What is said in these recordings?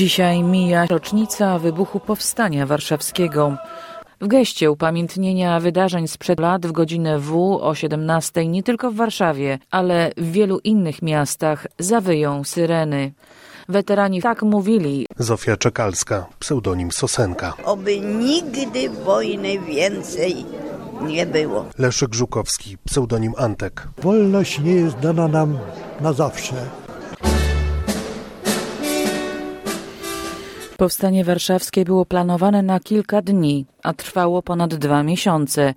Dzisiaj mija rocznica wybuchu Powstania Warszawskiego. W geście upamiętnienia wydarzeń sprzed lat w godzinę W o 17 nie tylko w Warszawie, ale w wielu innych miastach zawyją syreny. Weterani tak mówili. Zofia Czekalska, pseudonim Sosenka. Oby nigdy wojny więcej nie było. Leszek Żukowski, pseudonim Antek. Wolność nie jest dana nam na zawsze. Powstanie warszawskie było planowane na kilka dni, a trwało ponad dwa miesiące.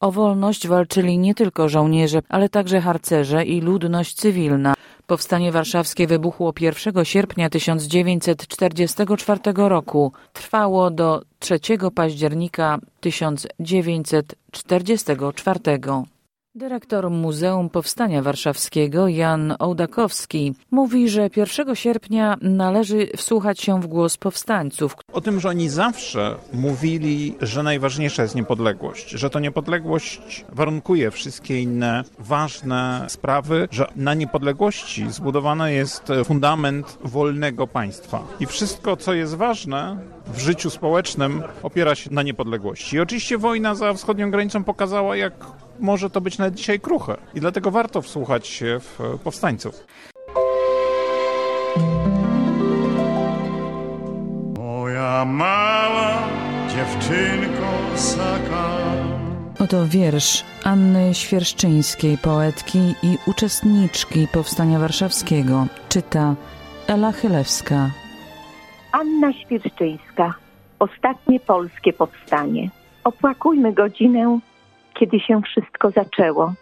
O wolność walczyli nie tylko żołnierze, ale także harcerze i ludność cywilna. Powstanie warszawskie wybuchło 1 sierpnia 1944 roku. Trwało do 3 października 1944. Dyrektor Muzeum Powstania Warszawskiego Jan Ołdakowski mówi, że 1 sierpnia należy wsłuchać się w głos powstańców. O tym, że oni zawsze mówili, że najważniejsza jest niepodległość, że to niepodległość warunkuje wszystkie inne ważne sprawy, że na niepodległości zbudowany jest fundament wolnego państwa. I wszystko, co jest ważne w życiu społecznym, opiera się na niepodległości. I oczywiście wojna za wschodnią granicą pokazała, jak może to być nawet dzisiaj kruche. I dlatego warto wsłuchać się w powstańców. Moja mała dziewczynko saka. Oto wiersz Anny Świerszczyńskiej, poetki i uczestniczki Powstania Warszawskiego. Czyta Ela Chylewska. Anna Świerszczyńska. Ostatnie polskie powstanie. Opłakujmy godzinę kiedy się wszystko zaczęło,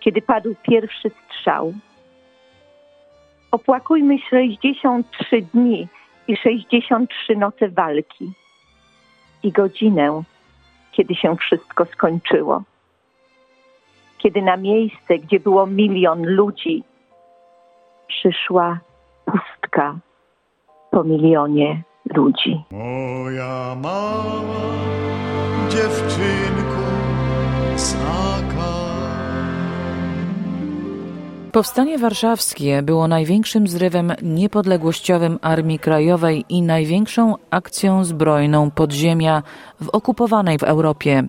kiedy padł pierwszy strzał. Opłakujmy 63 dni i 63 noce walki i godzinę, kiedy się wszystko skończyło. Kiedy na miejsce, gdzie było milion ludzi, przyszła pustka po milionie ludzi. Moja mała dziewczynko Powstanie warszawskie było największym zrywem niepodległościowym Armii Krajowej i największą akcją zbrojną podziemia w okupowanej w Europie.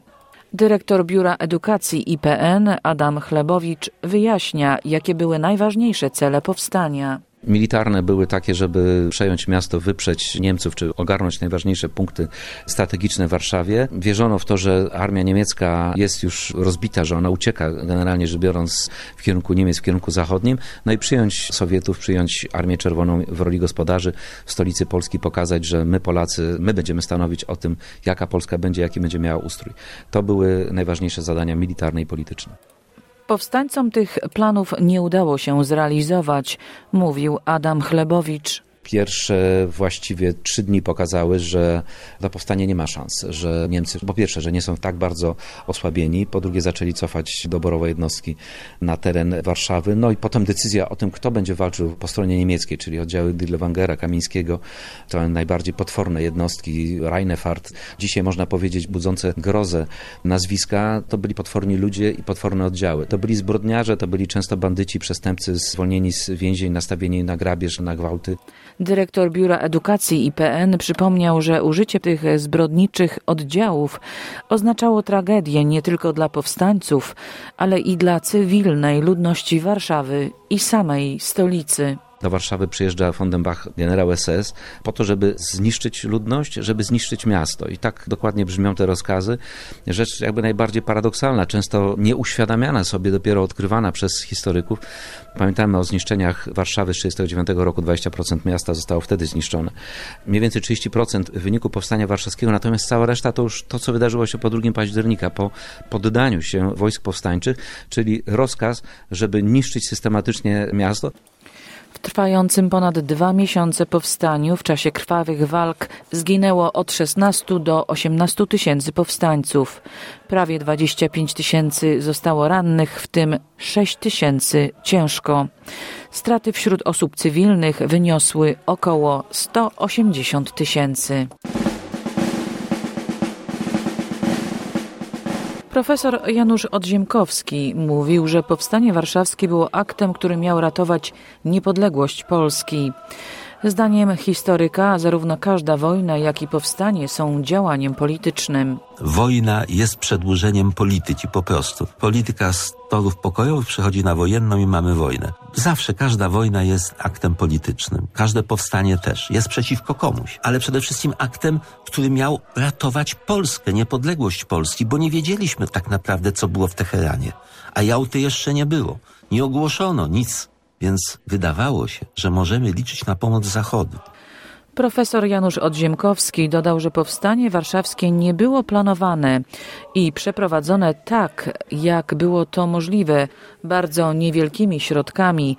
Dyrektor Biura Edukacji IPN Adam Chlebowicz wyjaśnia, jakie były najważniejsze cele powstania militarne były takie, żeby przejąć miasto, wyprzeć Niemców, czy ogarnąć najważniejsze punkty strategiczne w Warszawie. Wierzono w to, że armia niemiecka jest już rozbita, że ona ucieka generalnie rzecz biorąc w kierunku Niemiec, w kierunku zachodnim, no i przyjąć Sowietów, przyjąć Armię Czerwoną w roli gospodarzy w stolicy Polski, pokazać, że my Polacy, my będziemy stanowić o tym, jaka Polska będzie, jaki będzie miała ustrój. To były najważniejsze zadania militarne i polityczne. Powstańcom tych planów nie udało się zrealizować, mówił Adam Chlebowicz pierwsze właściwie trzy dni pokazały, że to powstanie nie ma szans, że Niemcy po pierwsze, że nie są tak bardzo osłabieni, po drugie zaczęli cofać doborowe jednostki na teren Warszawy, no i potem decyzja o tym, kto będzie walczył po stronie niemieckiej, czyli oddziały Dirlewangera, Kamińskiego, to najbardziej potworne jednostki, Reinefart, dzisiaj można powiedzieć budzące grozę nazwiska, to byli potworni ludzie i potworne oddziały. To byli zbrodniarze, to byli często bandyci, przestępcy zwolnieni z więzień, nastawieni na grabież, na gwałty. Dyrektor Biura Edukacji IPN przypomniał, że użycie tych zbrodniczych oddziałów oznaczało tragedię nie tylko dla powstańców, ale i dla cywilnej ludności Warszawy i samej stolicy. Do Warszawy przyjeżdża Fondenbach, generał SS, po to, żeby zniszczyć ludność, żeby zniszczyć miasto. I tak dokładnie brzmią te rozkazy. Rzecz jakby najbardziej paradoksalna, często nieuświadamiana sobie, dopiero odkrywana przez historyków. Pamiętamy o zniszczeniach Warszawy z 1939 roku, 20% miasta zostało wtedy zniszczone. Mniej więcej 30% w wyniku powstania warszawskiego, natomiast cała reszta to już to, co wydarzyło się po 2 października, po poddaniu się wojsk powstańczych, czyli rozkaz, żeby niszczyć systematycznie miasto. Trwającym ponad dwa miesiące powstaniu w czasie krwawych walk zginęło od 16 do 18 tysięcy powstańców. Prawie 25 tysięcy zostało rannych, w tym 6 tysięcy ciężko. Straty wśród osób cywilnych wyniosły około 180 tysięcy. Profesor Janusz Odziemkowski mówił, że powstanie warszawskie było aktem, który miał ratować niepodległość Polski. Zdaniem historyka zarówno każda wojna, jak i powstanie są działaniem politycznym. Wojna jest przedłużeniem polityki po prostu. Polityka z torów pokojowych przechodzi na wojenną i mamy wojnę. Zawsze każda wojna jest aktem politycznym. Każde powstanie też. Jest przeciwko komuś. Ale przede wszystkim aktem, który miał ratować Polskę, niepodległość Polski, bo nie wiedzieliśmy tak naprawdę, co było w Teheranie. A Jałty jeszcze nie było. Nie ogłoszono nic. Więc wydawało się, że możemy liczyć na pomoc Zachodu. Profesor Janusz Odziemkowski dodał, że powstanie warszawskie nie było planowane i przeprowadzone tak, jak było to możliwe, bardzo niewielkimi środkami,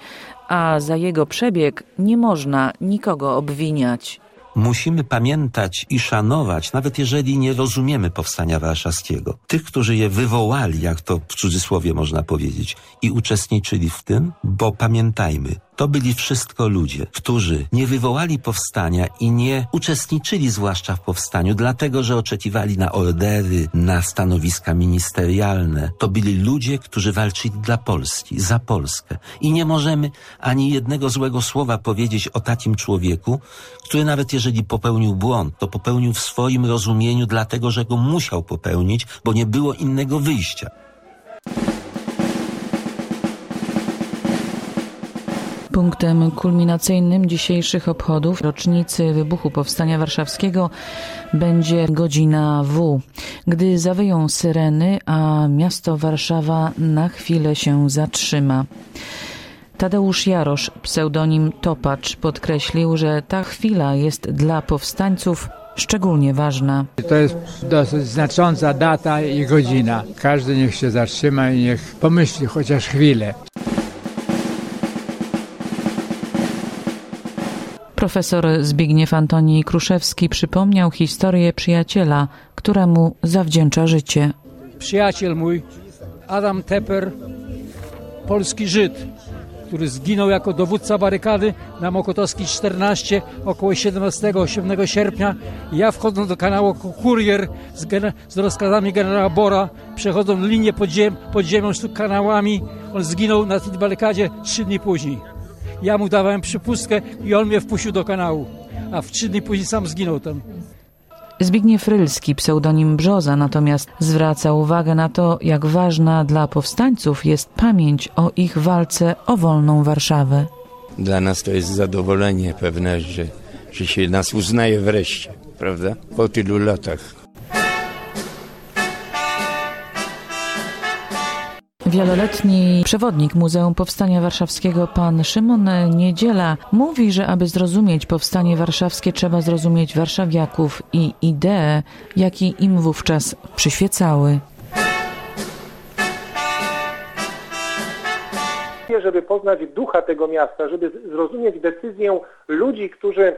a za jego przebieg nie można nikogo obwiniać. Musimy pamiętać i szanować, nawet jeżeli nie rozumiemy powstania warszawskiego. Tych, którzy je wywołali, jak to w cudzysłowie można powiedzieć, i uczestniczyli w tym, bo pamiętajmy, to byli wszystko ludzie, którzy nie wywołali powstania i nie uczestniczyli zwłaszcza w powstaniu, dlatego że oczekiwali na ordery, na stanowiska ministerialne. To byli ludzie, którzy walczyli dla Polski, za Polskę. I nie możemy ani jednego złego słowa powiedzieć o takim człowieku, który nawet jeżeli popełnił błąd, to popełnił w swoim rozumieniu, dlatego że go musiał popełnić, bo nie było innego wyjścia. Punktem kulminacyjnym dzisiejszych obchodów rocznicy wybuchu Powstania Warszawskiego będzie godzina W, gdy zawyją syreny, a miasto Warszawa na chwilę się zatrzyma. Tadeusz Jarosz, pseudonim Topacz, podkreślił, że ta chwila jest dla powstańców szczególnie ważna. To jest dosyć znacząca data i godzina. Każdy niech się zatrzyma i niech pomyśli chociaż chwilę. Profesor Zbigniew Antoni Kruszewski przypomniał historię przyjaciela, któremu zawdzięcza życie. Przyjaciel mój, Adam Teper, polski Żyd, który zginął jako dowódca barykady na Mokotowskiej 14 około 17-8 sierpnia. Ja wchodząc do kanału kurier z, z rozkazami generała Bora, przechodząc linię podziem, podziemią z kanałami, on zginął na tej barykadzie trzy dni później. Ja mu dawałem przypustkę i on mnie wpuścił do kanału. A w trzy dni później sam zginął tam. Zbigniew Rylski, pseudonim Brzoza, natomiast zwraca uwagę na to, jak ważna dla powstańców jest pamięć o ich walce o wolną Warszawę. Dla nas to jest zadowolenie pewne, że, że się nas uznaje wreszcie, prawda? Po tylu latach. Wieloletni przewodnik Muzeum Powstania Warszawskiego pan Szymon Niedziela mówi, że aby zrozumieć powstanie warszawskie trzeba zrozumieć warszawiaków i idee, jakie im wówczas przyświecały. Żeby poznać ducha tego miasta, żeby zrozumieć decyzję ludzi, którzy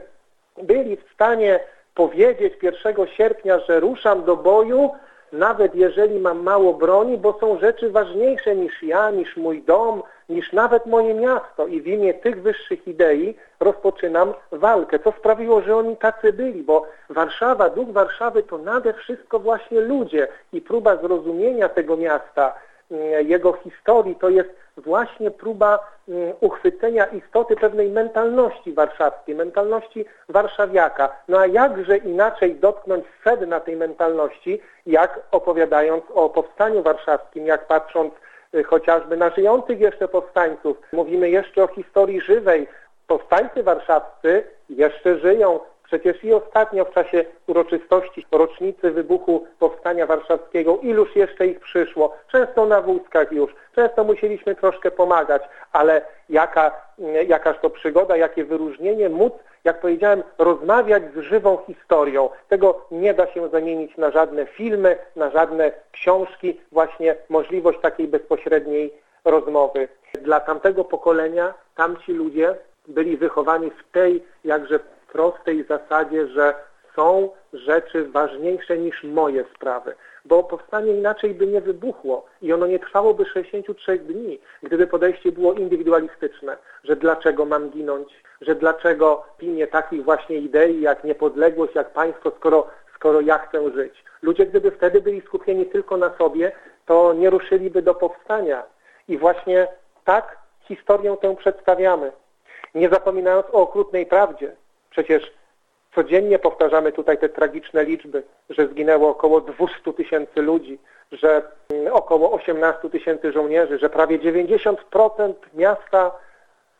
byli w stanie powiedzieć 1 sierpnia, że ruszam do boju, nawet jeżeli mam mało broni, bo są rzeczy ważniejsze niż ja, niż mój dom, niż nawet moje miasto. I w imię tych wyższych idei rozpoczynam walkę. Co sprawiło, że oni tacy byli, bo Warszawa, duch Warszawy to nade wszystko właśnie ludzie. I próba zrozumienia tego miasta, mm, jego historii, to jest właśnie próba mm, uchwycenia istoty pewnej mentalności warszawskiej, mentalności warszawiaka. No a jakże inaczej dotknąć sedna tej mentalności, jak opowiadając o powstaniu warszawskim, jak patrząc y, chociażby na żyjących jeszcze powstańców. Mówimy jeszcze o historii żywej. Powstańcy warszawscy jeszcze żyją, Przecież i ostatnio w czasie uroczystości rocznicy wybuchu Powstania Warszawskiego iluż jeszcze ich przyszło, często na wózkach już, często musieliśmy troszkę pomagać, ale jaka, jakaż to przygoda, jakie wyróżnienie móc, jak powiedziałem, rozmawiać z żywą historią. Tego nie da się zamienić na żadne filmy, na żadne książki, właśnie możliwość takiej bezpośredniej rozmowy. Dla tamtego pokolenia tamci ludzie byli wychowani w tej jakże prostej zasadzie, że są rzeczy ważniejsze niż moje sprawy, bo powstanie inaczej by nie wybuchło i ono nie trwałoby 63 dni, gdyby podejście było indywidualistyczne, że dlaczego mam ginąć, że dlaczego pilnie takich właśnie idei jak niepodległość, jak państwo, skoro, skoro ja chcę żyć. Ludzie gdyby wtedy byli skupieni tylko na sobie, to nie ruszyliby do powstania. I właśnie tak historię tę przedstawiamy. Nie zapominając o okrutnej prawdzie. Przecież codziennie powtarzamy tutaj te tragiczne liczby, że zginęło około 200 tysięcy ludzi, że mm, około 18 tysięcy żołnierzy, że prawie 90% miasta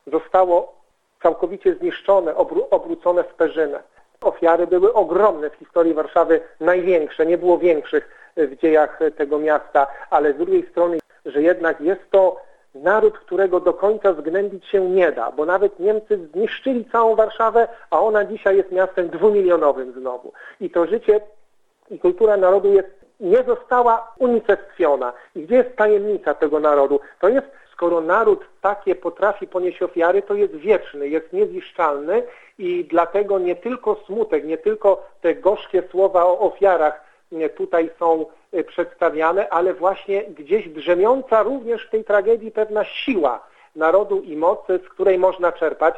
zostało całkowicie zniszczone, obró- obrócone w perzynę. Ofiary były ogromne w historii Warszawy, największe, nie było większych w dziejach tego miasta, ale z drugiej strony, że jednak jest to naród, którego do końca zgnębić się nie da, bo nawet Niemcy zniszczyli całą Warszawę, a ona dzisiaj jest miastem dwumilionowym znowu. I to życie i kultura narodu jest, nie została unicestwiona. I gdzie jest tajemnica tego narodu? To jest, skoro naród takie potrafi ponieść ofiary, to jest wieczny, jest niezniszczalny i dlatego nie tylko smutek, nie tylko te gorzkie słowa o ofiarach tutaj są przedstawiane, ale właśnie gdzieś drzemiąca również w tej tragedii pewna siła narodu i mocy, z której można czerpać.